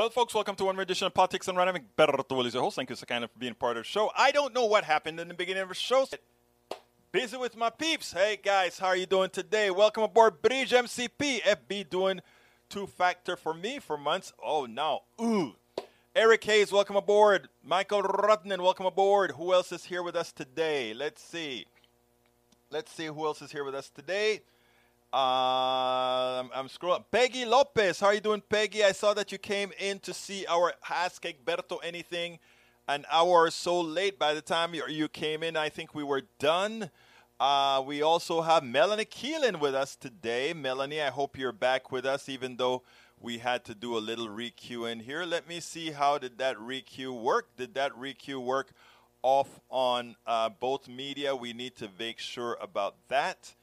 Well, folks, welcome to one more edition of Politics and Random. Berto is your host. Thank you so kind of for being part of the show. I don't know what happened in the beginning of the show. Busy with my peeps. Hey, guys, how are you doing today? Welcome aboard Bridge MCP. FB doing two-factor for me for months. Oh, now, ooh. Eric Hayes, welcome aboard. Michael Rutnan, welcome aboard. Who else is here with us today? Let's see. Let's see who else is here with us today. Uh, I'm, I'm scrolling. Peggy Lopez, how are you doing, Peggy? I saw that you came in to see our Ask Egberto Anything an hour or so late. By the time you, you came in, I think we were done. Uh, we also have Melanie Keelan with us today. Melanie, I hope you're back with us, even though we had to do a little requeue in here. Let me see how did that requeue work. Did that requeue work off on uh, both media? We need to make sure about that.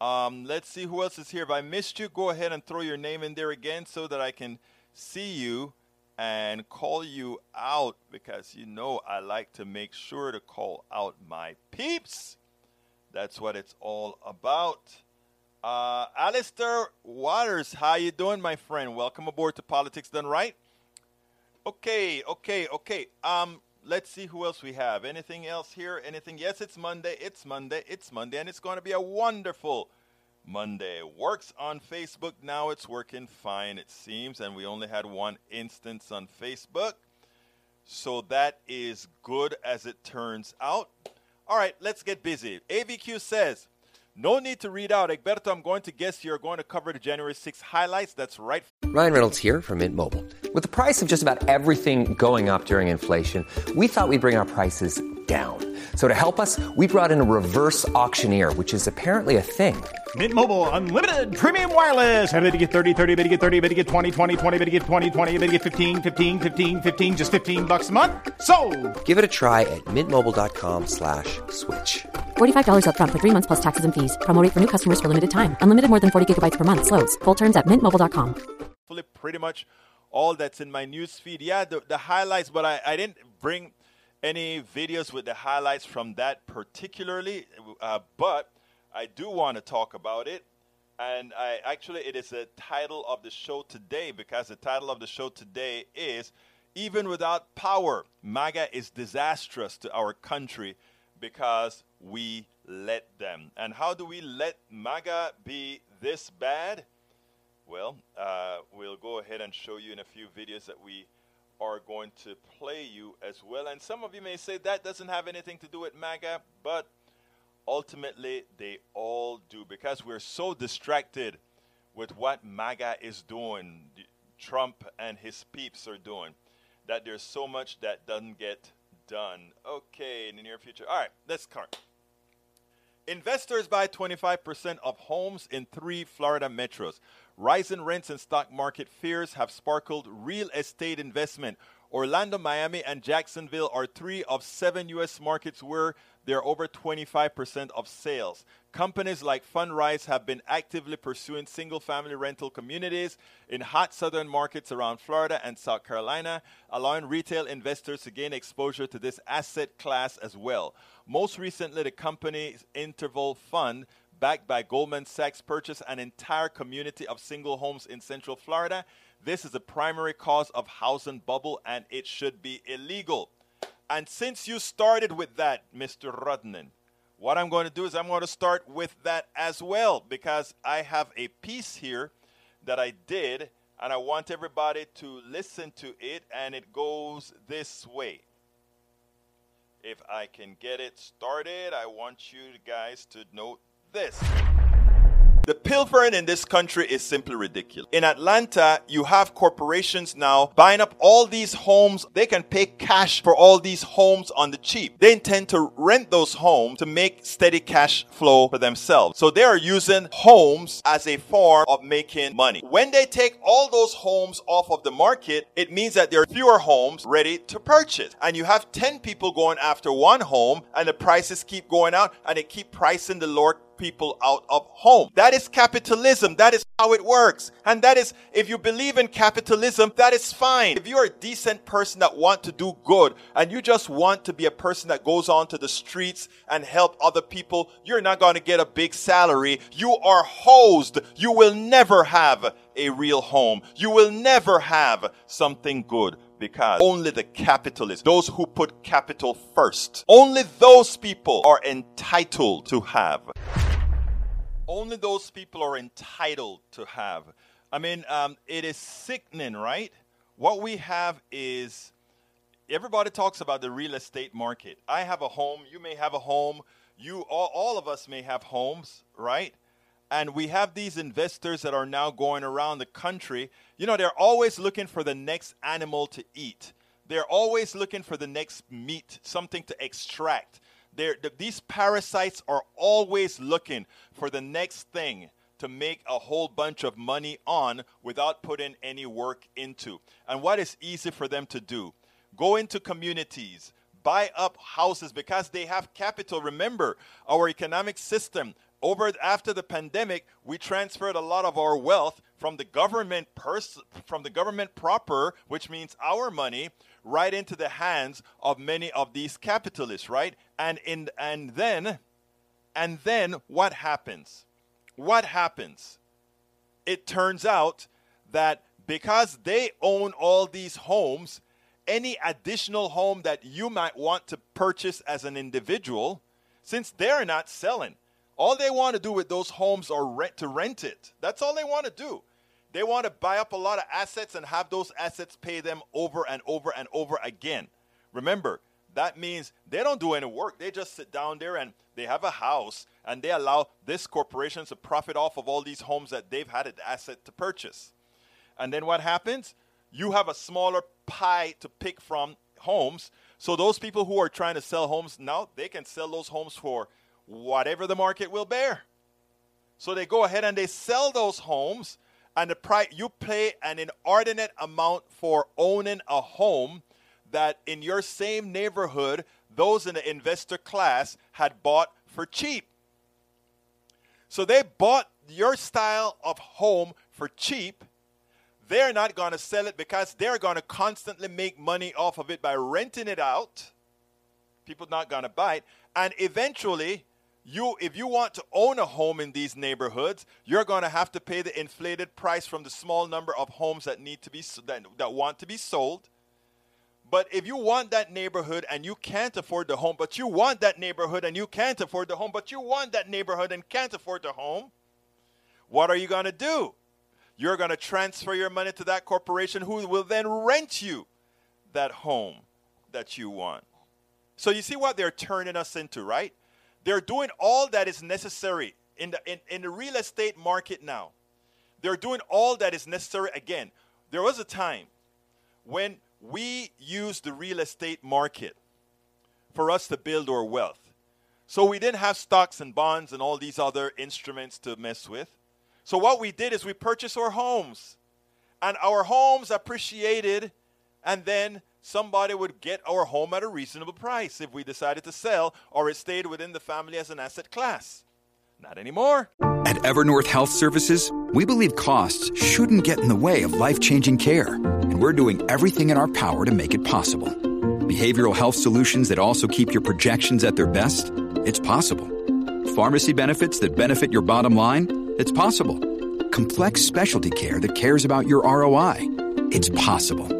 Um, let's see who else is here. If I missed you, go ahead and throw your name in there again so that I can see you and call you out because you know I like to make sure to call out my peeps. That's what it's all about. Uh, Alistair Waters, how you doing, my friend? Welcome aboard to Politics Done Right. Okay, okay, okay. Um, let's see who else we have. Anything else here? Anything? Yes, it's Monday. It's Monday. It's Monday, and it's going to be a wonderful Monday. Works on Facebook now. It's working fine, it seems, and we only had one instance on Facebook. So that is good as it turns out. All right, let's get busy. AVQ says, no need to read out. Egberto, I'm going to guess you're going to cover the January 6 highlights. That's right. Ryan Reynolds here from Mint Mobile. With the price of just about everything going up during inflation, we thought we'd bring our prices down. So to help us, we brought in a reverse auctioneer, which is apparently a thing. Mint Mobile unlimited premium wireless. Ready to get 30, 30, bit to get 30, bit to get 20, 20, 20, bit to get 20, 20, bit to get 15, 15, 15, 15 just 15 bucks a month. So, Give it a try at mintmobile.com slash switch. $45 upfront for three months plus taxes and fees. Promo rate for new customers for limited time. Unlimited more than 40 gigabytes per month. Slows. Full terms at mintmobile.com. Pretty much all that's in my news feed. Yeah, the, the highlights, but I, I didn't bring any videos with the highlights from that particularly, uh, but I do want to talk about it. And I actually, it is the title of the show today because the title of the show today is Even Without Power, MAGA is disastrous to our country because we let them. And how do we let MAGA be this bad? Well, uh, we'll go ahead and show you in a few videos that we are going to play you as well. And some of you may say that doesn't have anything to do with MAGA, but ultimately they all do because we're so distracted with what MAGA is doing, Trump and his peeps are doing, that there's so much that doesn't get done. Okay, in the near future. All right, let's start. Investors buy 25% of homes in three Florida metros. Rising rents and stock market fears have sparkled real estate investment. Orlando, Miami, and Jacksonville are three of seven U.S. markets where they're over 25% of sales. Companies like Fundrise have been actively pursuing single family rental communities in hot southern markets around Florida and South Carolina, allowing retail investors to gain exposure to this asset class as well. Most recently, the company's Interval Fund backed by Goldman Sachs, purchased an entire community of single homes in Central Florida. This is a primary cause of housing bubble, and it should be illegal. And since you started with that, Mr. Rudnan, what I'm going to do is I'm going to start with that as well because I have a piece here that I did, and I want everybody to listen to it, and it goes this way. If I can get it started, I want you guys to note this. The pilfering in this country is simply ridiculous. In Atlanta, you have corporations now buying up all these homes. They can pay cash for all these homes on the cheap. They intend to rent those homes to make steady cash flow for themselves. So they are using homes as a form of making money. When they take all those homes off of the market, it means that there are fewer homes ready to purchase. And you have 10 people going after one home and the prices keep going out and they keep pricing the lower people out of home. That is capitalism. That is how it works. And that is, if you believe in capitalism, that is fine. If you're a decent person that want to do good and you just want to be a person that goes onto the streets and help other people, you're not going to get a big salary. You are hosed. You will never have a real home. You will never have something good because only the capitalists, those who put capital first, only those people are entitled to have. Only those people are entitled to have. I mean, um, it is sickening, right? What we have is everybody talks about the real estate market. I have a home, you may have a home, you all, all of us may have homes, right? And we have these investors that are now going around the country. You know, they're always looking for the next animal to eat. They're always looking for the next meat, something to extract. The, these parasites are always looking for the next thing to make a whole bunch of money on without putting any work into. And what is easy for them to do? Go into communities, buy up houses because they have capital. Remember, our economic system over after the pandemic, we transferred a lot of our wealth from the government pers- from the government proper, which means our money, right into the hands of many of these capitalists, right? And in and then and then what happens? What happens? It turns out that because they own all these homes, any additional home that you might want to purchase as an individual, since they're not selling, all they want to do with those homes are rent to rent it. That's all they want to do. They want to buy up a lot of assets and have those assets pay them over and over and over again. Remember, that means they don't do any work. They just sit down there and they have a house and they allow this corporation to profit off of all these homes that they've had an asset to purchase. And then what happens? You have a smaller pie to pick from homes. So those people who are trying to sell homes now, they can sell those homes for whatever the market will bear. So they go ahead and they sell those homes, and the price you pay an inordinate amount for owning a home that in your same neighborhood, those in the investor class had bought for cheap. So they bought your style of home for cheap. They're not going to sell it because they're going to constantly make money off of it by renting it out. People not going to buy it. And eventually, you if you want to own a home in these neighborhoods you're going to have to pay the inflated price from the small number of homes that need to be that, that want to be sold. But if you want that neighborhood and you can't afford the home but you want that neighborhood and you can't afford the home but you want that neighborhood and can't afford the home what are you going to do? You're going to transfer your money to that corporation who will then rent you that home that you want. So you see what they're turning us into right they're doing all that is necessary in the, in, in the real estate market now. They're doing all that is necessary again. There was a time when we used the real estate market for us to build our wealth. So we didn't have stocks and bonds and all these other instruments to mess with. So what we did is we purchased our homes. And our homes appreciated and then somebody would get our home at a reasonable price if we decided to sell or it stayed within the family as an asset class. Not anymore. At Evernorth Health Services, we believe costs shouldn't get in the way of life changing care, and we're doing everything in our power to make it possible. Behavioral health solutions that also keep your projections at their best? It's possible. Pharmacy benefits that benefit your bottom line? It's possible. Complex specialty care that cares about your ROI? It's possible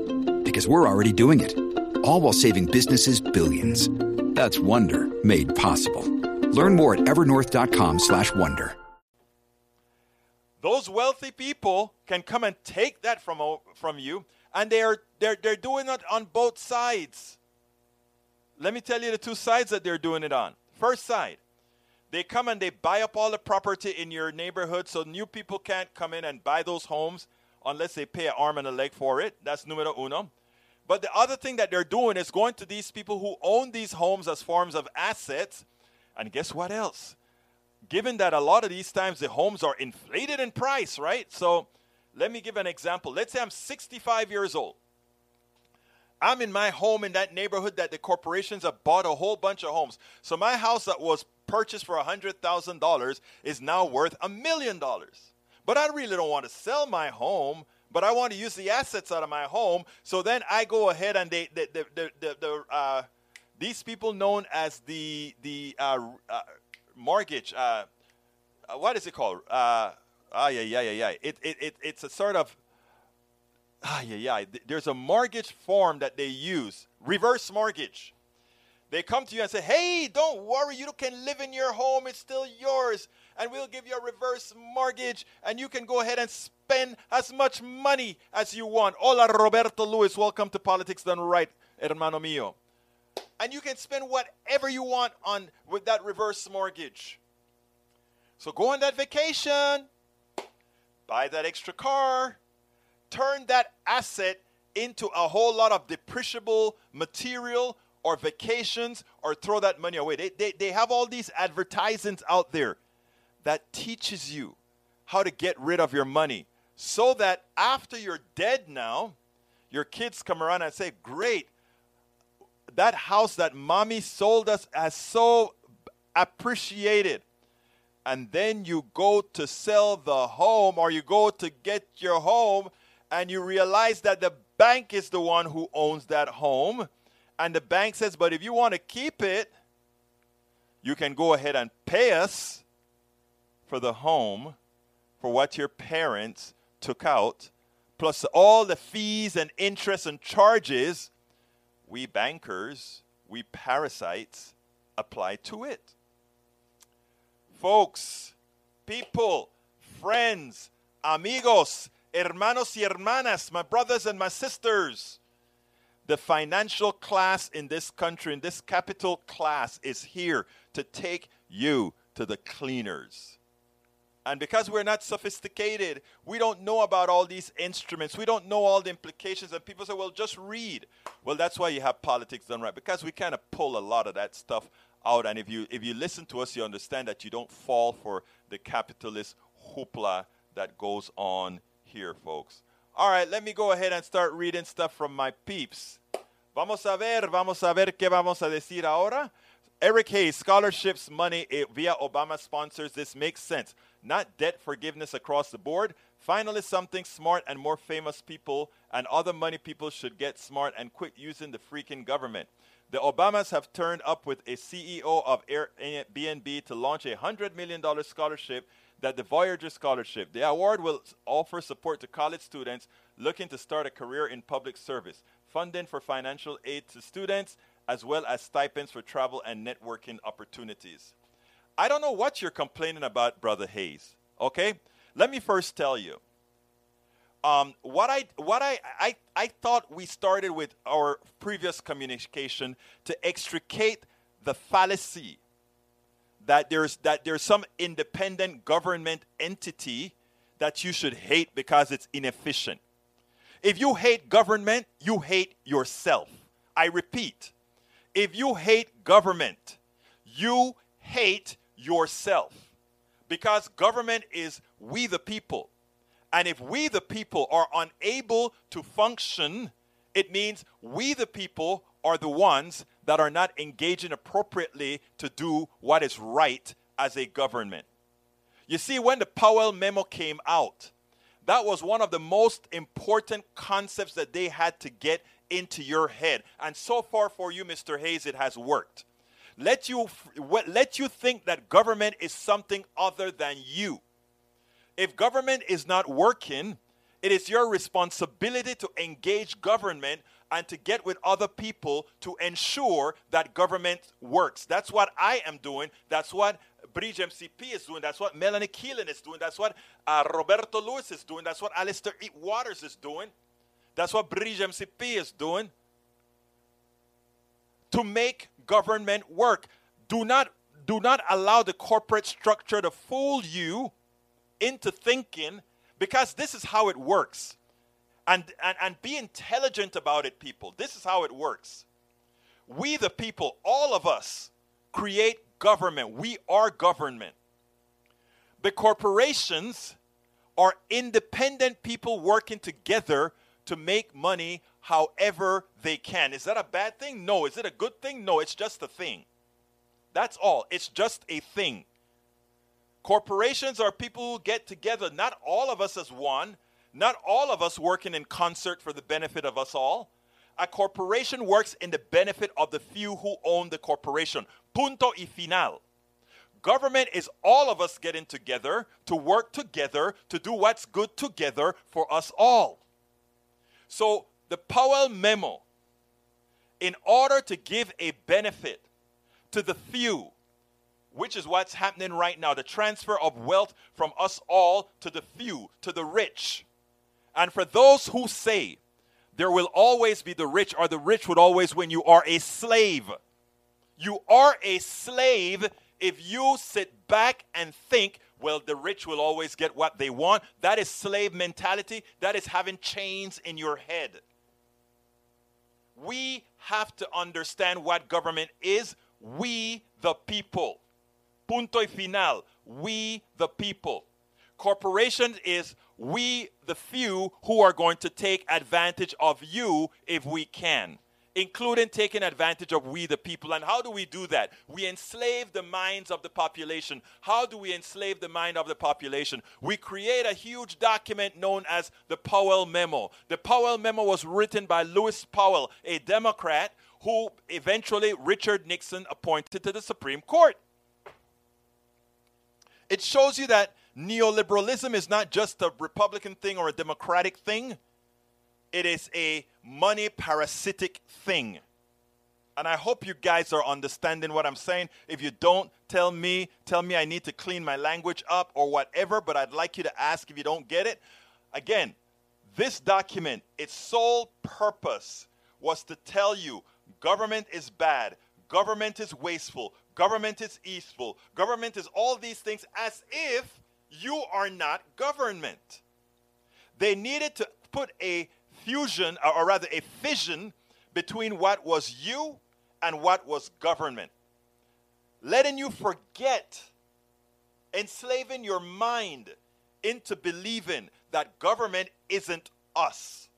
because we're already doing it. All while saving businesses billions. That's Wonder made possible. Learn more at evernorth.com/wonder. Those wealthy people can come and take that from from you and they are they're they're doing it on both sides. Let me tell you the two sides that they're doing it on. First side, they come and they buy up all the property in your neighborhood so new people can't come in and buy those homes unless they pay an arm and a leg for it. That's numero uno. But the other thing that they're doing is going to these people who own these homes as forms of assets. And guess what else? Given that a lot of these times the homes are inflated in price, right? So let me give an example. Let's say I'm 65 years old. I'm in my home in that neighborhood that the corporations have bought a whole bunch of homes. So my house that was purchased for $100,000 is now worth a million dollars. But I really don't want to sell my home, but I want to use the assets out of my home. So then I go ahead and they, the, the, the, the, uh, these people known as the, the uh, uh, mortgage, uh, uh, what is it called? Uh, ah, yeah, yeah, yeah, yeah. It, it, it, it's a sort of, ah, yeah, yeah. There's a mortgage form that they use, reverse mortgage. They come to you and say, hey, don't worry, you can live in your home, it's still yours, and we'll give you a reverse mortgage, and you can go ahead and spend as much money as you want. Hola, Roberto Luis, welcome to Politics Done Right, hermano mío. And you can spend whatever you want on with that reverse mortgage. So go on that vacation, buy that extra car, turn that asset into a whole lot of depreciable material or vacations or throw that money away. They, they, they have all these advertisements out there that teaches you how to get rid of your money so that after you're dead now, your kids come around and say, Great, that house that mommy sold us has so appreciated. And then you go to sell the home or you go to get your home and you realize that the bank is the one who owns that home. And the bank says but if you want to keep it you can go ahead and pay us for the home for what your parents took out plus all the fees and interest and charges we bankers we parasites apply to it folks, people, friends, amigos, hermanos y hermanas, my brothers and my sisters. The financial class in this country, in this capital class, is here to take you to the cleaners. And because we're not sophisticated, we don't know about all these instruments. We don't know all the implications. And people say, well, just read. Well, that's why you have politics done right, because we kind of pull a lot of that stuff out. And if you if you listen to us, you understand that you don't fall for the capitalist hoopla that goes on here, folks. All right, let me go ahead and start reading stuff from my peeps. Vamos a ver, vamos a ver qué vamos a decir ahora. Eric Hayes, scholarships money eh, via Obama sponsors. This makes sense. Not debt forgiveness across the board. Finally, something smart and more famous people and other money people should get smart and quit using the freaking government. The Obamas have turned up with a CEO of Airbnb to launch a $100 million scholarship that the Voyager Scholarship. The award will offer support to college students looking to start a career in public service, funding for financial aid to students, as well as stipends for travel and networking opportunities. I don't know what you're complaining about, Brother Hayes. Okay? Let me first tell you um, what I what I, I I thought we started with our previous communication to extricate the fallacy that there's that there's some independent government entity that you should hate because it's inefficient. If you hate government, you hate yourself. I repeat, if you hate government, you hate yourself. Because government is we the people. And if we, the people, are unable to function, it means we, the people, are the ones that are not engaging appropriately to do what is right as a government. You see, when the Powell memo came out, that was one of the most important concepts that they had to get into your head. And so far for you, Mr. Hayes, it has worked. Let you, let you think that government is something other than you if government is not working, it is your responsibility to engage government and to get with other people to ensure that government works. That's what I am doing. That's what Bridge MCP is doing. That's what Melanie Keelan is doing. That's what uh, Roberto Lewis is doing. That's what Alistair E. Waters is doing. That's what Bridge MCP is doing. To make government work. Do not, do not allow the corporate structure to fool you into thinking because this is how it works. And, and, and be intelligent about it, people. This is how it works. We, the people, all of us, create government. We are government. The corporations are independent people working together to make money however they can. Is that a bad thing? No. Is it a good thing? No, it's just a thing. That's all. It's just a thing. Corporations are people who get together, not all of us as one, not all of us working in concert for the benefit of us all. A corporation works in the benefit of the few who own the corporation. Punto y final. Government is all of us getting together to work together to do what's good together for us all. So, the Powell memo, in order to give a benefit to the few, which is what's happening right now the transfer of wealth from us all to the few, to the rich. And for those who say there will always be the rich, or the rich would always win, you are a slave. You are a slave if you sit back and think, well, the rich will always get what they want. That is slave mentality. That is having chains in your head. We have to understand what government is. We, the people. Punto y final. We, the people. Corporation is we, the few, who are going to take advantage of you if we can, including taking advantage of we, the people. And how do we do that? We enslave the minds of the population. How do we enslave the mind of the population? We create a huge document known as the Powell Memo. The Powell Memo was written by Lewis Powell, a Democrat who eventually Richard Nixon appointed to the Supreme Court. It shows you that neoliberalism is not just a Republican thing or a Democratic thing, it is a money parasitic thing. And I hope you guys are understanding what I'm saying. If you don't, tell me, tell me I need to clean my language up or whatever, but I'd like you to ask if you don't get it. Again, this document, its sole purpose was to tell you government is bad, government is wasteful, government is eastful, government is all these things as if you are not government. They needed to put a fusion, or rather a fission, between what was you and what was government. Letting you forget, enslaving your mind into believing that government isn't us.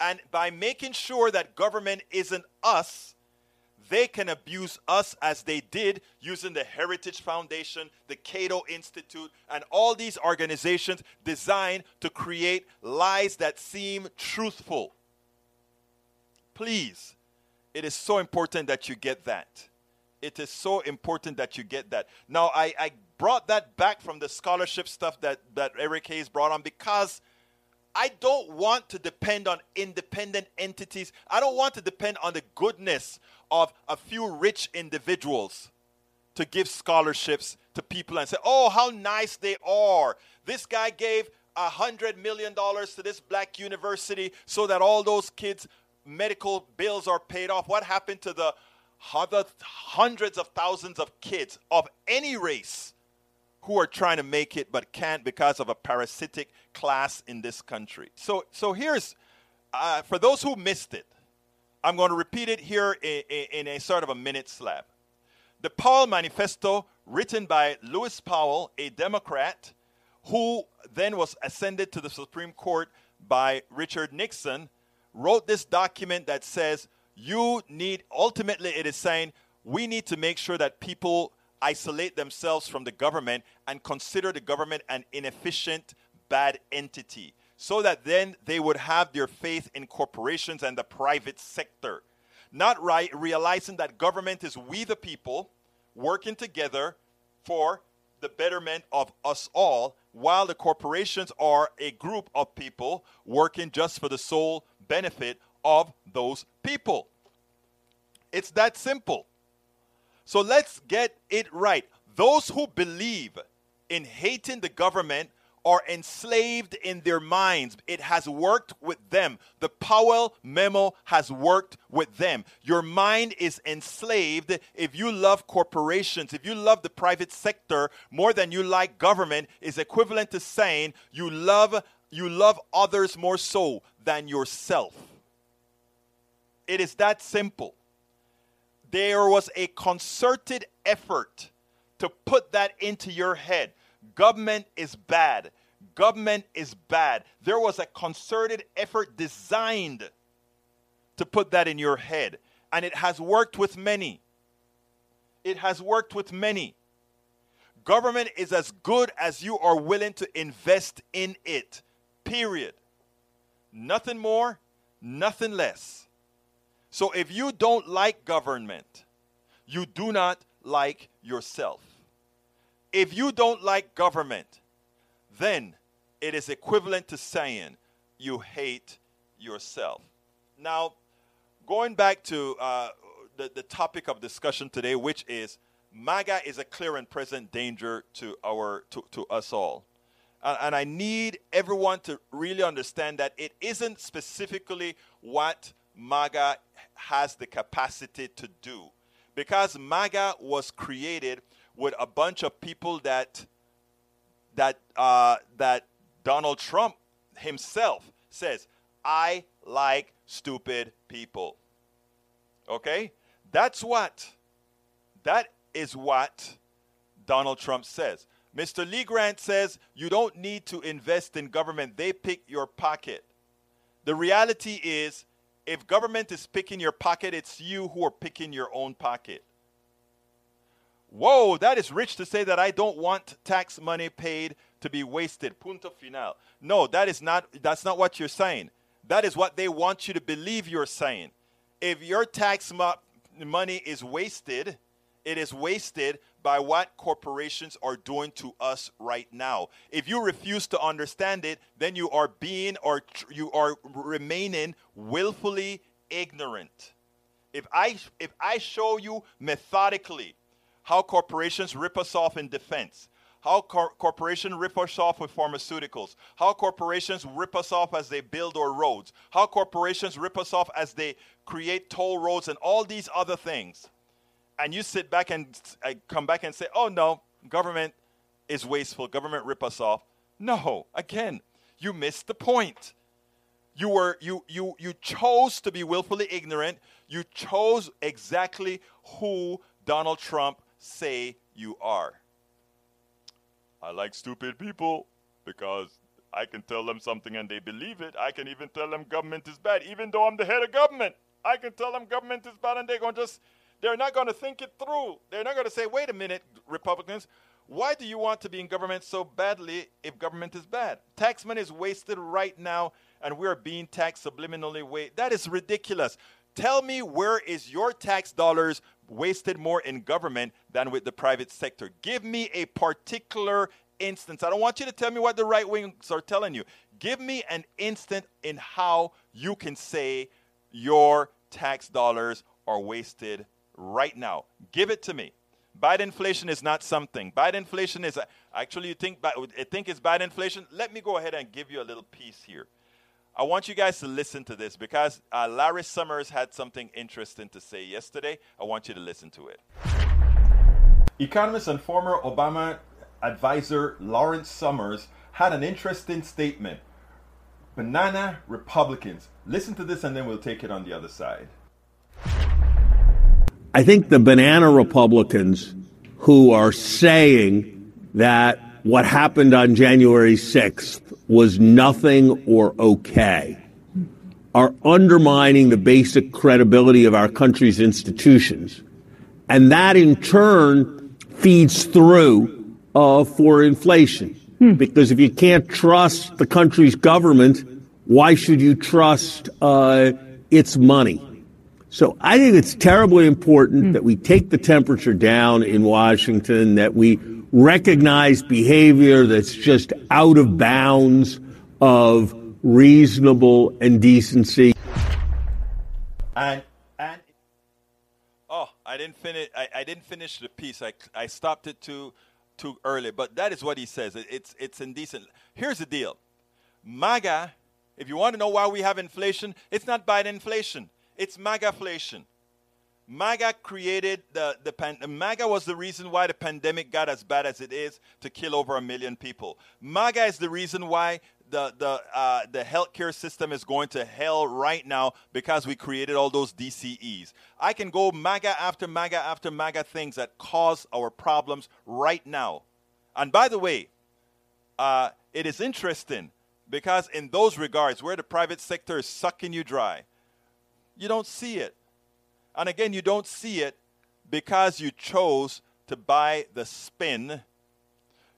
And by making sure that government isn't us, they can abuse us as they did using the Heritage Foundation, the Cato Institute, and all these organizations designed to create lies that seem truthful. Please, it is so important that you get that. It is so important that you get that. Now, I, I brought that back from the scholarship stuff that, that Eric Hayes brought on because I don't want to depend on independent entities. I don't want to depend on the goodness of a few rich individuals to give scholarships to people and say, oh, how nice they are. This guy gave a hundred million dollars to this black university so that all those kids' medical bills are paid off. What happened to the hundreds of thousands of kids of any race who are trying to make it but can't because of a parasitic class in this country? So, so here's uh, for those who missed it. I'm going to repeat it here in, in, a sort of a minute slab. The Powell Manifesto, written by Lewis Powell, a Democrat, who then was ascended to the Supreme Court by Richard Nixon, wrote this document that says you need, ultimately, it is saying we need to make sure that people isolate themselves from the government and consider the government an inefficient, bad entity so that then they would have their faith in corporations and the private sector. Not right, realizing that government is we the people working together for the betterment of us all, while the corporations are a group of people working just for the sole benefit of those people. It's that simple. So let's get it right. Those who believe in hating the government are enslaved in their minds. It has worked with them. The Powell memo has worked with them. Your mind is enslaved if you love corporations, if you love the private sector more than you like government is equivalent to saying you love you love others more so than yourself. It is that simple. There was a concerted effort to put that into your head Government is bad. Government is bad. There was a concerted effort designed to put that in your head, and it has worked with many. It has worked with many. Government is as good as you are willing to invest in it. Period. Nothing more, nothing less. So if you don't like government, you do not like yourself. If you don't like government, then it is equivalent to saying you hate yourself. Now, going back to uh, the, the topic of discussion today, which is MAGA is a clear and present danger to our to, to us all. And, and I need everyone to really understand that it isn't specifically what MAGA has the capacity to do. Because MAGA was created with a bunch of people that that uh, that Donald Trump himself says, I like stupid people. Okay? That's what that is what Donald Trump says. Mr. Lee Grant says you don't need to invest in government. They pick your pocket. The reality is if government is picking your pocket, it's you who are picking your own pocket. Whoa, that is rich to say that I don't want tax money paid to be wasted. Punto final. No, that is not that's not what you're saying. That is what they want you to believe you're saying. If your tax mo- money is wasted, it is wasted by what corporations are doing to us right now. If you refuse to understand it, then you are being or tr- you are remaining willfully ignorant. If I if I show you methodically how corporations rip us off in defense, how cor- corporations rip us off with pharmaceuticals, how corporations rip us off as they build our roads, how corporations rip us off as they create toll roads and all these other things. And you sit back and come back and say, oh no, government is wasteful, government rip us off. No, again, you missed the point. You were you you you chose to be willfully ignorant. You chose exactly who Donald Trump say you are. I like stupid people because I can tell them something and they believe it. I can even tell them government is bad, even though I'm the head of government. I can tell them government is bad and they're to just, they're not going to think it through. They're not going to say, wait a minute, Republicans, why do you want to be in government so badly if government is bad? Tax money is wasted right now and we're being taxed subliminally. Wait, that is ridiculous. Tell me where is your tax dollars wasted more in government than with the private sector? Give me a particular instance. I don't want you to tell me what the right wings are telling you. Give me an instant in how you can say your tax dollars are wasted right now. Give it to me. Bad inflation is not something. Bad inflation is actually you think I think it's bad inflation. Let me go ahead and give you a little piece here. I want you guys to listen to this because uh, Larry Summers had something interesting to say yesterday. I want you to listen to it. Economist and former Obama advisor Lawrence Summers had an interesting statement. Banana Republicans. Listen to this and then we'll take it on the other side. I think the banana Republicans who are saying that what happened on January 6th was nothing or okay are undermining the basic credibility of our country's institutions. And that in turn feeds through uh, for inflation. Hmm. Because if you can't trust the country's government, why should you trust uh, its money? So I think it's terribly important hmm. that we take the temperature down in Washington, that we recognize behavior that's just out of bounds of reasonable and decency. And and oh, I didn't finish. I, I didn't finish the piece. I I stopped it too too early. But that is what he says. It's it's indecent. Here's the deal, MAGA. If you want to know why we have inflation, it's not Biden inflation. It's MAGAflation. MAGA created the, the MAGA was the reason why the pandemic got as bad as it is to kill over a million people. MAGA is the reason why the the uh, the healthcare system is going to hell right now because we created all those DCEs. I can go MAGA after MAGA after MAGA things that cause our problems right now. And by the way, uh, it is interesting because in those regards, where the private sector is sucking you dry, you don't see it. And again, you don't see it because you chose to buy the spin.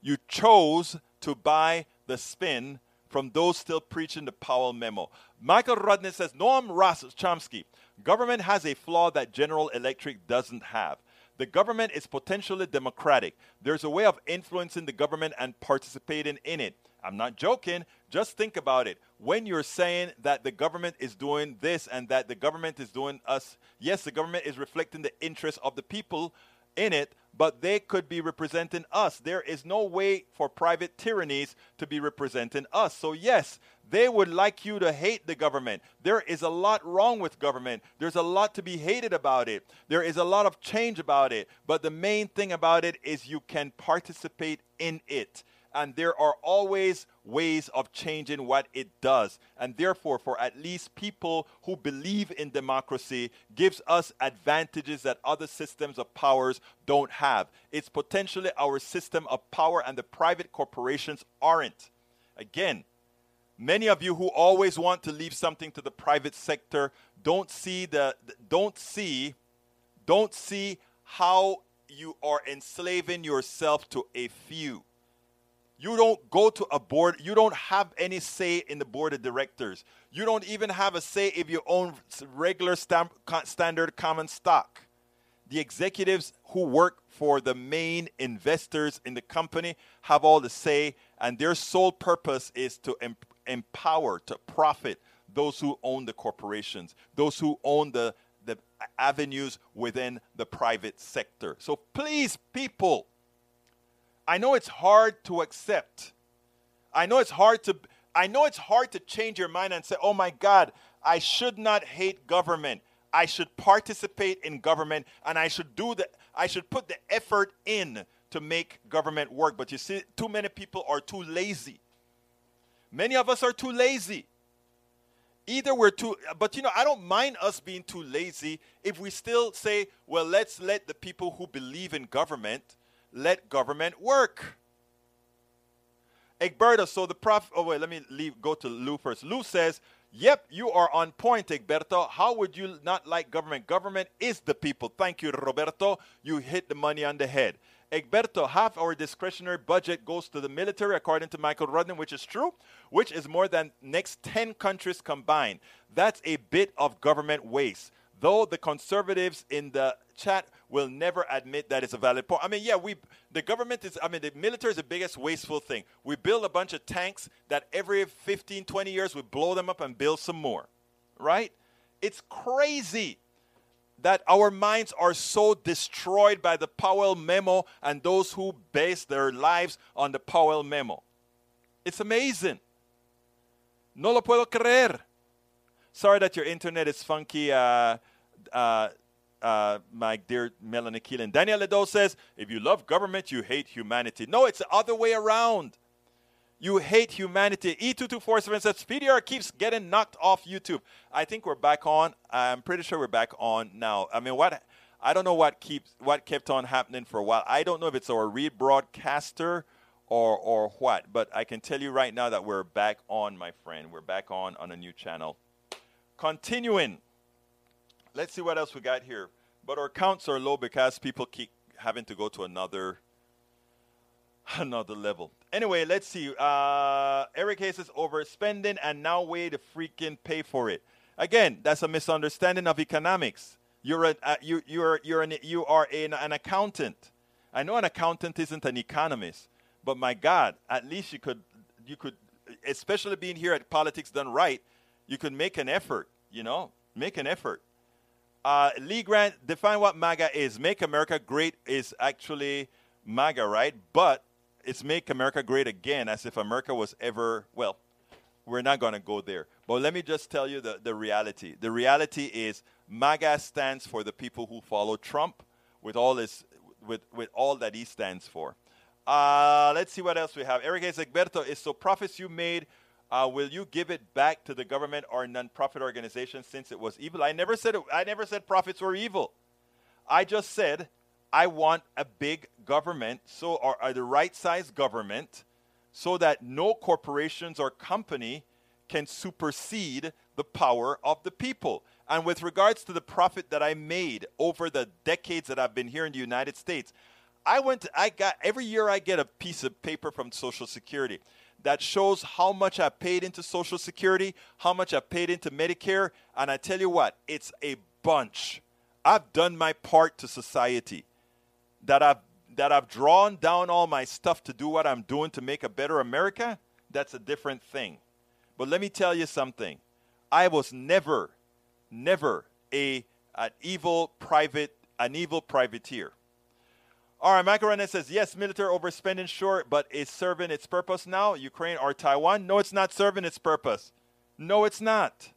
You chose to buy the spin from those still preaching the Powell memo. Michael Rudnick says Noam Chomsky, government has a flaw that General Electric doesn't have. The government is potentially democratic. There's a way of influencing the government and participating in it. I'm not joking. Just think about it. When you're saying that the government is doing this and that the government is doing us, yes, the government is reflecting the interests of the people in it, but they could be representing us. There is no way for private tyrannies to be representing us. So, yes, they would like you to hate the government. There is a lot wrong with government. There's a lot to be hated about it. There is a lot of change about it. But the main thing about it is you can participate in it and there are always ways of changing what it does. And therefore, for at least people who believe in democracy, gives us advantages that other systems of powers don't have. It's potentially our system of power, and the private corporations aren't. Again, many of you who always want to leave something to the private sector don't see the don't see don't see how you are enslaving yourself to a few you don't go to a board, you don't have any say in the board of directors. You don't even have a say if you own regular stamp, standard common stock. The executives who work for the main investors in the company have all the say, and their sole purpose is to em- empower, to profit those who own the corporations, those who own the, the avenues within the private sector. So please, people, I know it's hard to accept. I know it's hard to I know it's hard to change your mind and say, "Oh my God, I should not hate government. I should participate in government and I should do the I should put the effort in to make government work." But you see too many people are too lazy. Many of us are too lazy. Either we're too but you know, I don't mind us being too lazy if we still say, "Well, let's let the people who believe in government let government work. Egberto, so the prof. Oh wait, let me leave. Go to Lou first. Lou says, "Yep, you are on point, Egberto. How would you not like government? Government is the people." Thank you, Roberto. You hit the money on the head. Egberto, half our discretionary budget goes to the military, according to Michael Rudden, which is true, which is more than next 10 countries combined. That's a bit of government waste. Though the conservatives in the chat will never admit that it's a valid point. I mean, yeah, we the government is I mean, the military is the biggest wasteful thing. We build a bunch of tanks that every 15, 20 years we blow them up and build some more. Right? It's crazy that our minds are so destroyed by the Powell memo and those who base their lives on the Powell memo. It's amazing. No lo puedo creer. Sorry that your internet is funky. Uh, uh, uh, my dear Melanie Keelan. Daniel Ledo says, if you love government, you hate humanity. No, it's the other way around. You hate humanity. E2247 says, PDR keeps getting knocked off YouTube. I think we're back on. I'm pretty sure we're back on now. I mean, what? I don't know what keeps what kept on happening for a while. I don't know if it's our rebroadcaster or or what, but I can tell you right now that we're back on, my friend. We're back on on a new channel. Continuing. Let's see what else we got here. But our counts are low because people keep having to go to another another level. Anyway, let's see. Uh, Eric Hayes is overspending and now way to freaking pay for it. Again, that's a misunderstanding of economics. You're a, uh, you you're you're an, you are an, an accountant. I know an accountant isn't an economist, but my God, at least you could you could, especially being here at Politics Done Right, you could make an effort. You know, make an effort. Uh, Lee Grant, define what MAGA is. Make America Great is actually MAGA, right? But it's Make America Great Again, as if America was ever, well, we're not going to go there. But let me just tell you the, the reality. The reality is MAGA stands for the people who follow Trump with all, this, with, with all that he stands for. Uh, let's see what else we have. Eric Egberto is so profits you made uh, will you give it back to the government or nonprofit organization since it was evil? I never said it, I never said profits were evil. I just said I want a big government, so or, or the right size government, so that no corporations or company can supersede the power of the people. And with regards to the profit that I made over the decades that I've been here in the United States, I went, to, I got, every year I get a piece of paper from Social Security that shows how much I paid into Social Security, how much I paid into Medicare. And I tell you what, it's a bunch. I've done my part to society. That I've that I've drawn down all my stuff to do what I'm doing to make a better America, that's a different thing. But let me tell you something. I was never, never a an evil private, an evil privateer. All right, Macarena says, yes, military overspending, sure, but is serving its purpose now, Ukraine or Taiwan? No, it's not serving its purpose. No, it's not.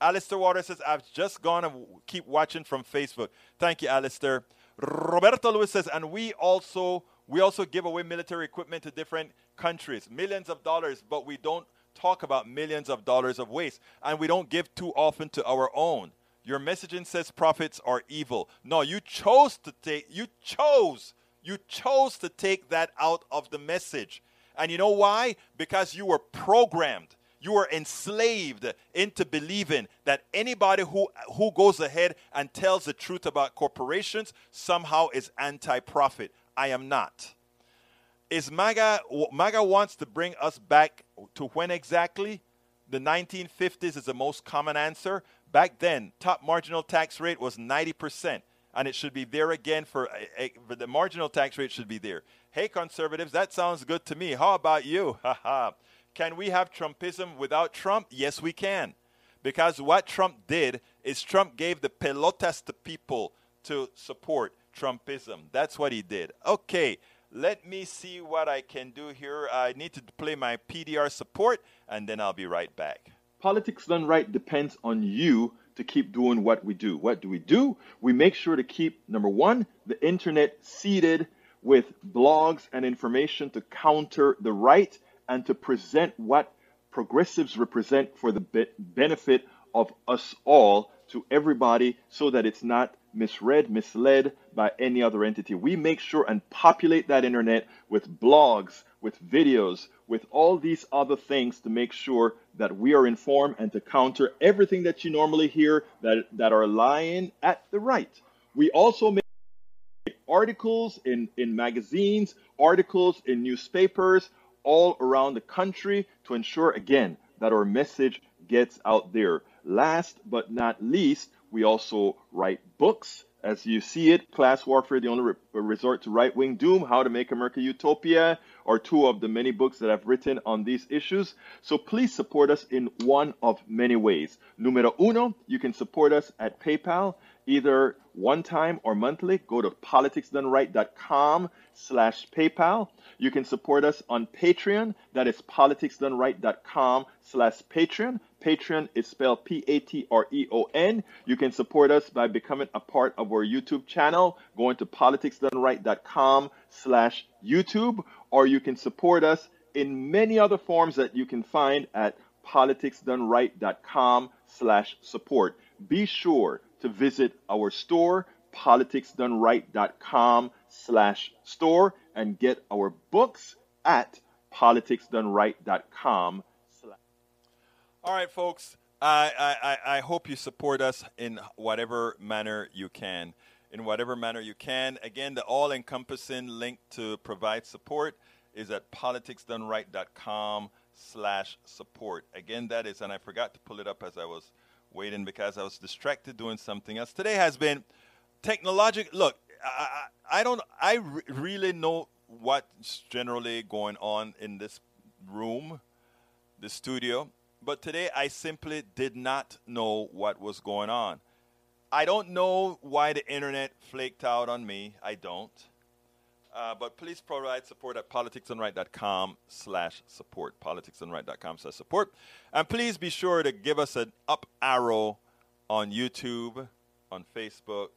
Alistair Waters says, I've just gone to keep watching from Facebook. Thank you, Alistair. Roberto Lewis says, and we also we also give away military equipment to different countries, millions of dollars, but we don't talk about millions of dollars of waste, and we don't give too often to our own. Your messaging says prophets are evil. No, you chose to take, you chose, you chose to take that out of the message. And you know why? Because you were programmed. You were enslaved into believing that anybody who, who goes ahead and tells the truth about corporations somehow is anti profit. I am not. Is MAGA, MAGA wants to bring us back to when exactly? The 1950s is the most common answer. Back then, top marginal tax rate was 90%, and it should be there again for, eh, eh, a, a, the marginal tax rate should be there. Hey, conservatives, that sounds good to me. How about you? can we have Trumpism without Trump? Yes, we can. Because what Trump did is Trump gave the pelotas to people to support Trumpism. That's what he did. Okay, let me see what I can do here. I need to play my PDR support, and then I'll be right back. Politics done right depends on you to keep doing what we do. What do we do? We make sure to keep, number one, the internet seeded with blogs and information to counter the right and to present what progressives represent for the be- benefit of us all to everybody so that it's not misread, misled by any other entity. We make sure and populate that internet with blogs, with videos, with all these other things to make sure that we are informed and to counter everything that you normally hear that, that are lying at the right. We also make articles in, in magazines, articles in newspapers all around the country to ensure, again, that our message gets out there. Last but not least, we also write books. As you see it, Class Warfare, the only re- resort to right wing doom, How to Make America Utopia, are two of the many books that I've written on these issues. So please support us in one of many ways. Numero uno, you can support us at PayPal, either one time or monthly. Go to politicsdoneright.com slash PayPal. You can support us on Patreon. That is politicsdoneright.com slash Patreon. Patreon is spelled P-A-T-R-E-O-N. You can support us by becoming a part of our YouTube channel, going to politicsdoneright.com slash YouTube, or you can support us in many other forms that you can find at politicsdoneright.com slash support. Be sure to visit our store, politicsdoneright.com slash store, and get our books at politicsdoneright.com all right, folks. I, I, I hope you support us in whatever manner you can. In whatever manner you can. Again, the all encompassing link to provide support is at politicsdoneright.com slash support. Again, that is, and I forgot to pull it up as I was waiting because I was distracted doing something else. Today has been technological. Look, I, I, I don't, I re- really know what's generally going on in this room, the studio. But today I simply did not know what was going on. I don't know why the internet flaked out on me. I don't. Uh, but please provide support at politicsdoneright.com slash support. Politicsdoneright.com slash support. And please be sure to give us an up arrow on YouTube, on Facebook,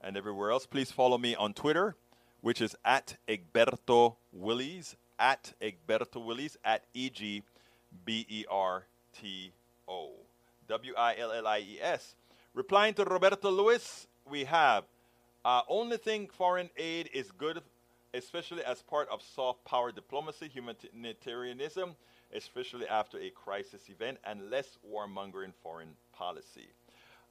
and everywhere else. Please follow me on Twitter, which is at Egberto Willies, at Egberto Willies, at E G B E R T O. W I L L I E S. Replying to Roberto Lewis, we have uh, only thing foreign aid is good, especially as part of soft power diplomacy, humanitarianism. especially after a crisis event, and less warmongering foreign policy.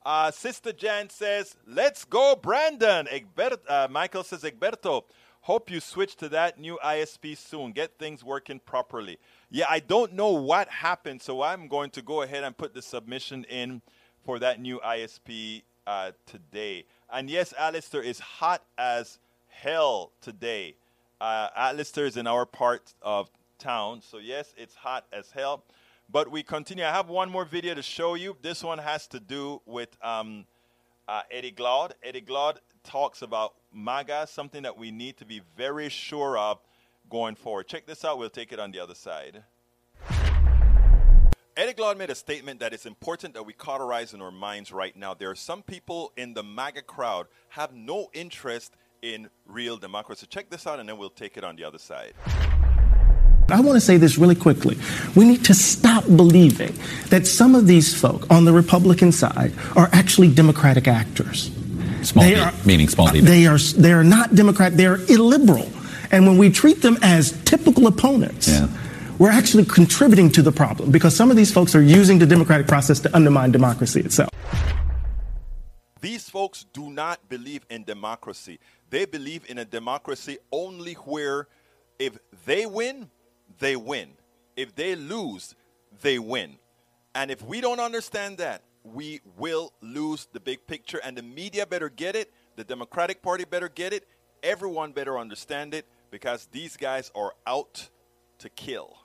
Uh, Sister Jan says, Let's go, Brandon. Egbert, uh, Michael says, Egberto, hope you switch to that new ISP soon. Get things working properly. Yeah, I don't know what happened, so I'm going to go ahead and put the submission in for that new ISP uh, today. And yes, Alistair is hot as hell today. Uh, Alistair is in our part of town, so yes, it's hot as hell. But we continue. I have one more video to show you. This one has to do with um, uh, Eddie Glaude. Eddie Glaude talks about MAGA, something that we need to be very sure of going forward. Check this out. We'll take it on the other side. Eddie Glaude made a statement that it's important that we cauterize in our minds right now. There are some people in the MAGA crowd have no interest in real democracy. Check this out, and then we'll take it on the other side. I want to say this really quickly. We need to stop believing that some of these folk on the Republican side are actually Democratic actors. Small they are, meaning small uh, d. They are they are not Democrat. They are illiberal, and when we treat them as typical opponents. Yeah. We're actually contributing to the problem because some of these folks are using the democratic process to undermine democracy itself. These folks do not believe in democracy. They believe in a democracy only where if they win, they win. If they lose, they win. And if we don't understand that, we will lose the big picture. And the media better get it. The Democratic Party better get it. Everyone better understand it because these guys are out to kill.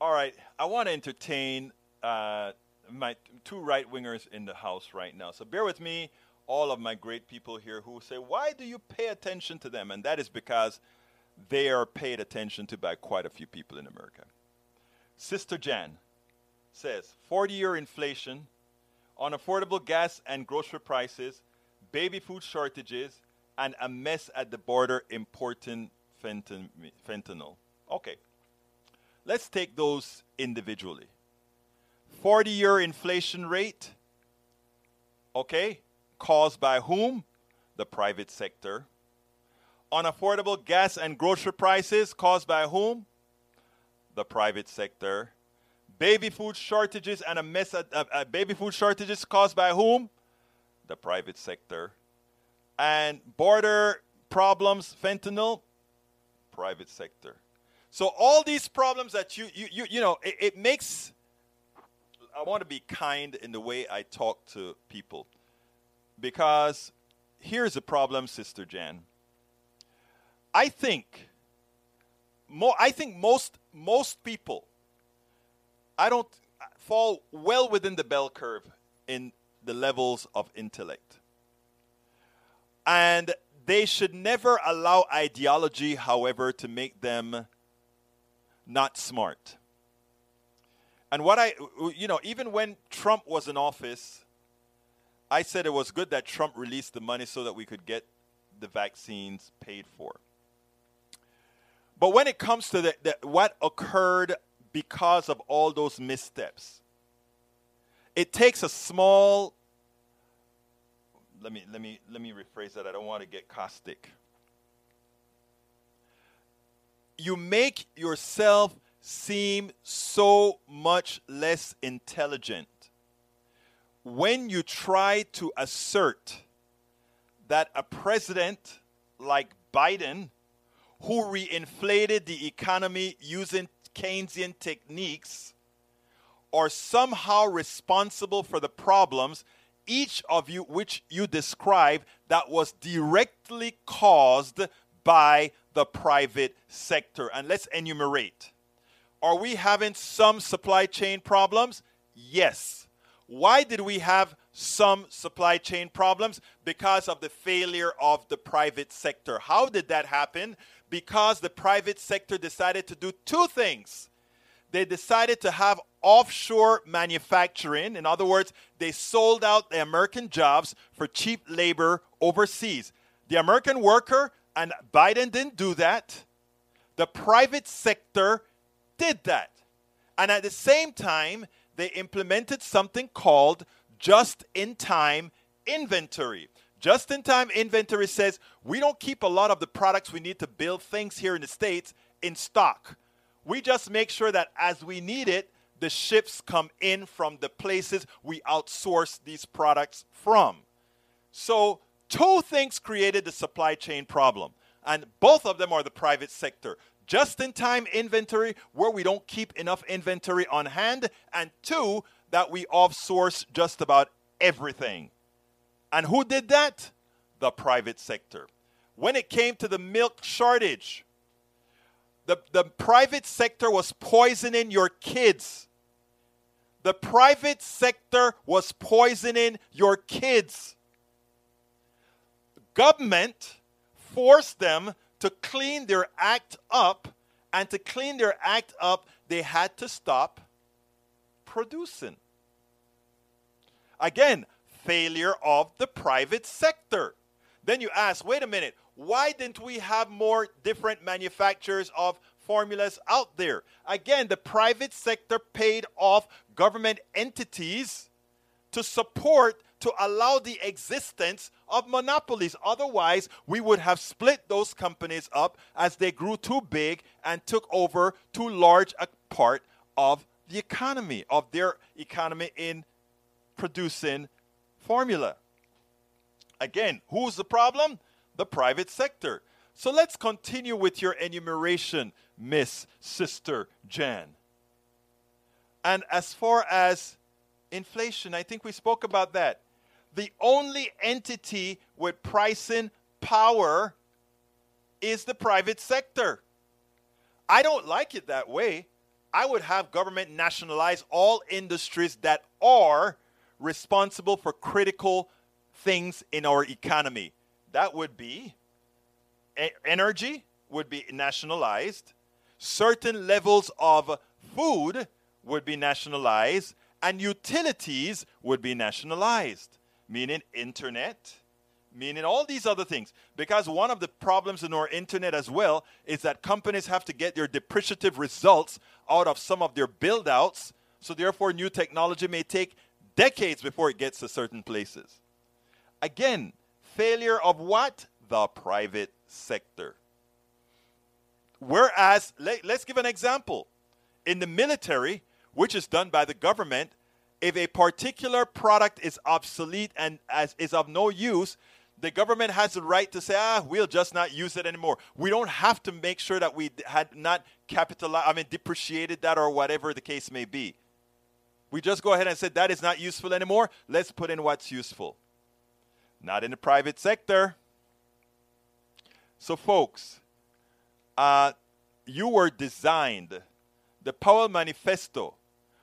All right, I want to entertain uh, my two right wingers in the house right now. So bear with me, all of my great people here who say, Why do you pay attention to them? And that is because they are paid attention to by quite a few people in America. Sister Jan says 40 year inflation, unaffordable gas and grocery prices, baby food shortages, and a mess at the border importing fentanyl. Okay, let's take those individually. 40 year inflation rate, okay, caused by whom? The private sector unaffordable gas and grocery prices caused by whom? The private sector. Baby food shortages and a mess at uh, uh, baby food shortages caused by whom? The private sector. And border problems, fentanyl, private sector. So all these problems that you you you, you know, it, it makes I want to be kind in the way I talk to people. Because here's the problem, Sister Jan I think mo- I think most most people I don't fall well within the bell curve in the levels of intellect. And they should never allow ideology, however, to make them not smart. And what I, you know, even when Trump was in office, I said it was good that Trump released the money so that we could get the vaccines paid for. But when it comes to the, the, what occurred because of all those missteps, it takes a small let me let me let me rephrase that. I don't want to get caustic. You make yourself seem so much less intelligent. When you try to assert that a president like Biden who reinflated the economy using Keynesian techniques are somehow responsible for the problems each of you which you describe that was directly caused by the private sector. And let's enumerate. Are we having some supply chain problems? Yes. Why did we have some supply chain problems? Because of the failure of the private sector. How did that happen? Because the private sector decided to do two things. They decided to have offshore manufacturing. In other words, they sold out the American jobs for cheap labor overseas. The American worker, and Biden didn't do that, the private sector did that. And at the same time, they implemented something called just in time inventory. Just in time inventory says we don't keep a lot of the products we need to build things here in the States in stock. We just make sure that as we need it, the ships come in from the places we outsource these products from. So, two things created the supply chain problem, and both of them are the private sector. Just in time inventory, where we don't keep enough inventory on hand, and two, that we offsource just about everything. And who did that? The private sector. When it came to the milk shortage, the, the private sector was poisoning your kids. The private sector was poisoning your kids. Government forced them to clean their act up, and to clean their act up, they had to stop producing. Again, failure of the private sector. Then you ask, wait a minute, why didn't we have more different manufacturers of formulas out there? Again, the private sector paid off government entities to support to allow the existence of monopolies. Otherwise, we would have split those companies up as they grew too big and took over too large a part of the economy, of their economy in producing formula. Again, who's the problem? The private sector. So let's continue with your enumeration, Miss Sister Jan. And as far as inflation, I think we spoke about that. The only entity with pricing power is the private sector. I don't like it that way. I would have government nationalize all industries that are responsible for critical things in our economy. That would be energy would be nationalized, certain levels of food would be nationalized, and utilities would be nationalized, meaning internet, meaning all these other things. Because one of the problems in our internet as well is that companies have to get their depreciative results out of some of their build outs. So, therefore, new technology may take decades before it gets to certain places. Again, failure of what? The private sector. Whereas, let, us give an example. In the military, which is done by the government, if a particular product is obsolete and as, is of no use, the government has the right to say, ah, we'll just not use it anymore. We don't have to make sure that we had not capitalized, I mean, depreciated that or whatever the case may be. We just go ahead and say that is not useful anymore. Let's put in what's useful. Not in the private sector. So, folks, uh, you were designed, the Powell Manifesto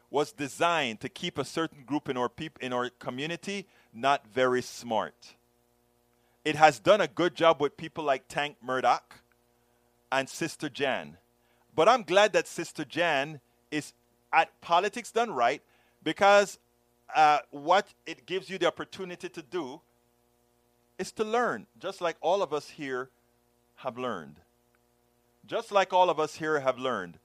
was designed to keep a certain group in our, peop- in our community not very smart. It has done a good job with people like Tank Murdoch and Sister Jan. But I'm glad that Sister Jan is at politics done right because uh, what it gives you the opportunity to do is to learn, just like all of us here have learned. Just like all of us here have learned.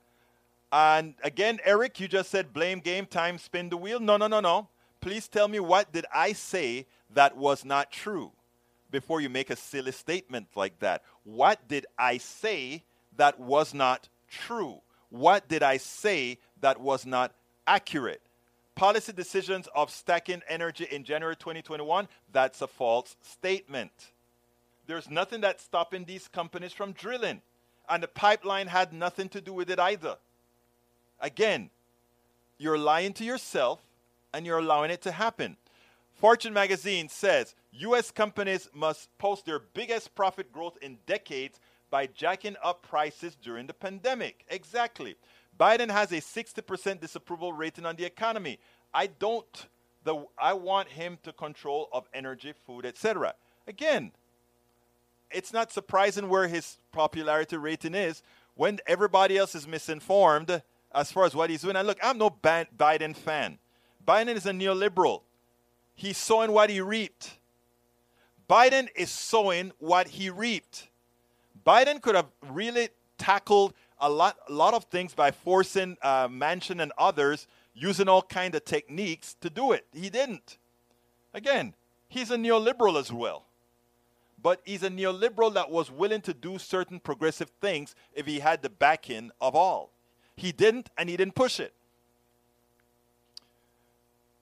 And again, Eric, you just said blame game time, spin the wheel. No, no, no, no. Please tell me what did I say that was not true before you make a silly statement like that. What did I say that was not true? What did I say that was not accurate? policy decisions of stacking energy in January 2021, that's a false statement. There's nothing that's stopping these companies from drilling. And the pipeline had nothing to do with it either. Again, you're lying to yourself and you're allowing it to happen. Fortune magazine says US companies must post their biggest profit growth in decades by jacking up prices during the pandemic. Exactly. Biden has a 60% disapproval rating on the economy. I don't the I want him to control of energy, food, etc. Again, it's not surprising where his popularity rating is when everybody else is misinformed as far as what he's doing. And look, I'm no Biden fan. Biden is a neoliberal. He's sowing what he reaped. Biden is sowing what he reaped. Biden could have really tackled a lot, a lot of things by forcing uh, Manchin and others using all kind of techniques to do it. He didn't. Again, he's a neoliberal as well. But he's a neoliberal that was willing to do certain progressive things if he had the backing of all. He didn't, and he didn't push it.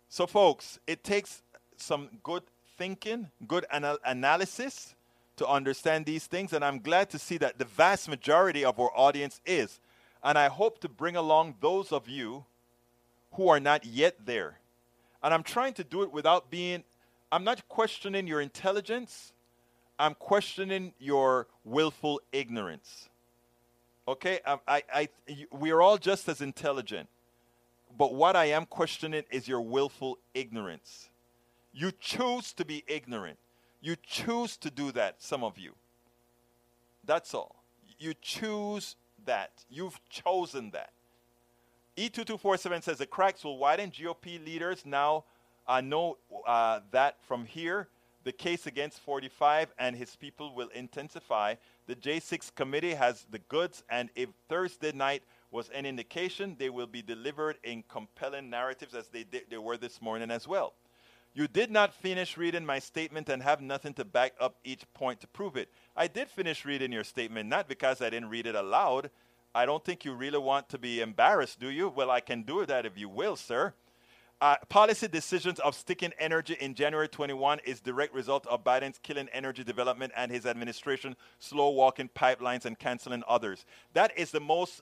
So, folks, it takes some good thinking, good anal- analysis to understand these things, and I'm glad to see that the vast majority of our audience is. And I hope to bring along those of you who are not yet there. And I'm trying to do it without being, I'm not questioning your intelligence, I'm questioning your willful ignorance. Okay? I, I, I, we are all just as intelligent. But what I am questioning is your willful ignorance. You choose to be ignorant. You choose to do that, some of you. That's all. You choose that. You've chosen that. E2247 says the cracks will widen. GOP leaders now uh, know uh, that from here. The case against 45 and his people will intensify. The J6 committee has the goods, and if Thursday night was an indication, they will be delivered in compelling narratives as they, did, they were this morning as well. You did not finish reading my statement and have nothing to back up each point to prove it. I did finish reading your statement, not because I didn't read it aloud. I don't think you really want to be embarrassed, do you? Well, I can do that if you will, sir. Uh, policy decisions of sticking energy in January 21 is direct result of Biden's killing energy development and his administration slow walking pipelines and canceling others. That is the most.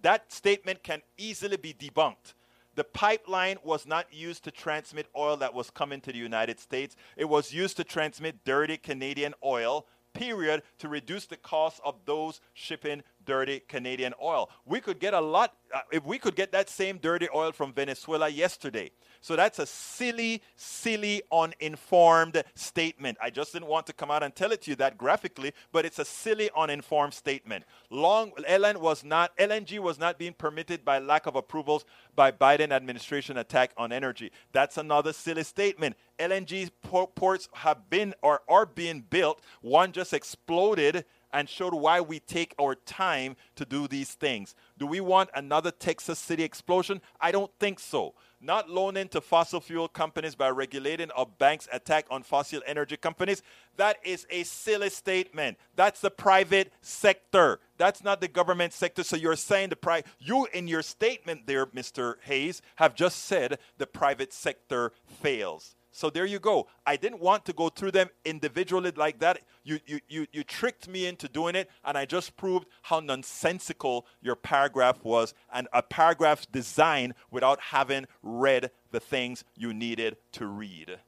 That statement can easily be debunked. The pipeline was not used to transmit oil that was coming to the United States. It was used to transmit dirty Canadian oil, period, to reduce the cost of those shipping dirty Canadian oil. We could get a lot, uh, if we could get that same dirty oil from Venezuela yesterday. So that's a silly, silly, uninformed statement. I just didn't want to come out and tell it to you that graphically, but it's a silly, uninformed statement. Long LN was not LNG was not being permitted by lack of approvals by Biden administration attack on energy. That's another silly statement. LNG ports have been or are being built. One just exploded and showed why we take our time to do these things. Do we want another Texas City explosion? I don't think so. Not loaning to fossil fuel companies by regulating a bank's attack on fossil energy companies. That is a silly statement. That's the private sector. That's not the government sector. So you're saying the pri- you in your statement there, Mr. Hayes, have just said the private sector fails. So there you go. I didn't want to go through them individually like that. You, you, you, you tricked me into doing it, and I just proved how nonsensical your paragraph was, and a paragraph designed without having read the things you needed to read.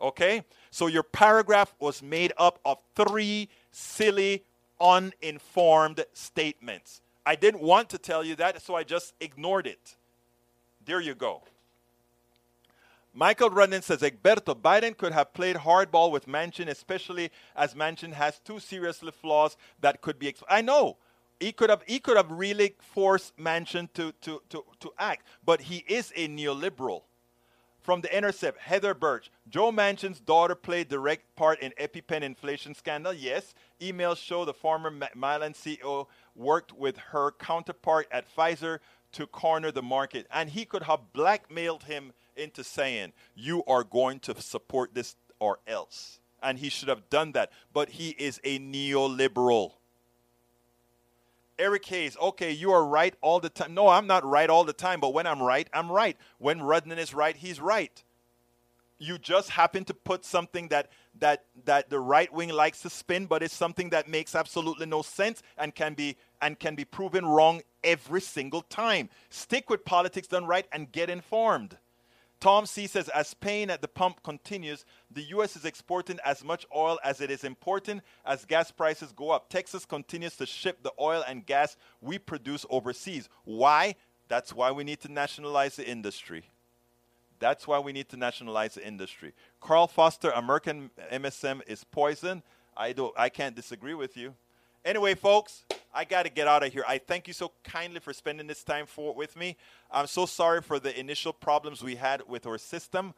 Okay? So your paragraph was made up of three silly, uninformed statements. I didn't want to tell you that, so I just ignored it. There you go. Michael Rudden says Egberto Biden could have played hardball with Manchin, especially as Manchin has two serious flaws that could be. Exp- I know he could have he could have really forced Manchin to, to, to, to act, but he is a neoliberal. From the Intercept, Heather Bresch, Joe Manchin's daughter played direct part in EpiPen inflation scandal. Yes, emails show the former Mylan CEO worked with her counterpart at Pfizer to corner the market, and he could have blackmailed him into saying, You are going to support this or else. And he should have done that. But he is a neoliberal. Eric Hayes, okay, you are right all the time. No, I'm not right all the time, but when I'm right, I'm right. When Rudden is right, he's right. You just happen to put something that that that the right wing likes to spin, but it's something that makes absolutely no sense and can be and can be proven wrong every single time. Stick with politics done right and get informed. Tom C says, as pain at the pump continues, the U.S. is exporting as much oil as it is importing as gas prices go up. Texas continues to ship the oil and gas we produce overseas. Why? That's why we need to nationalize the industry. That's why we need to nationalize the industry. Carl Foster, American MSM is poison. I, don't, I can't disagree with you. Anyway, folks, I got to get out of here. I thank you so kindly for spending this time for, with me. I'm so sorry for the initial problems we had with our system.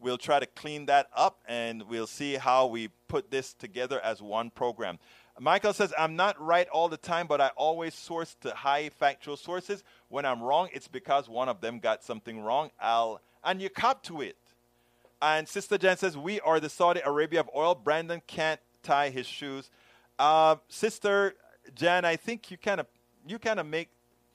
We'll try to clean that up and we'll see how we put this together as one program. Michael says, I'm not right all the time, but I always source to high factual sources. When I'm wrong, it's because one of them got something wrong. I'll, and you cop to it. And Sister Jen says, We are the Saudi Arabia of oil. Brandon can't tie his shoes. Uh, Sister Jan, I think you kind of you kind of make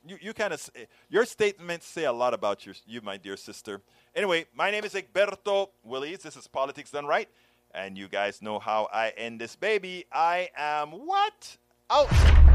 you, you kind of your statements say a lot about your, you, my dear sister. Anyway, my name is Egberto Willies. This is Politics Done Right, and you guys know how I end this baby. I am what out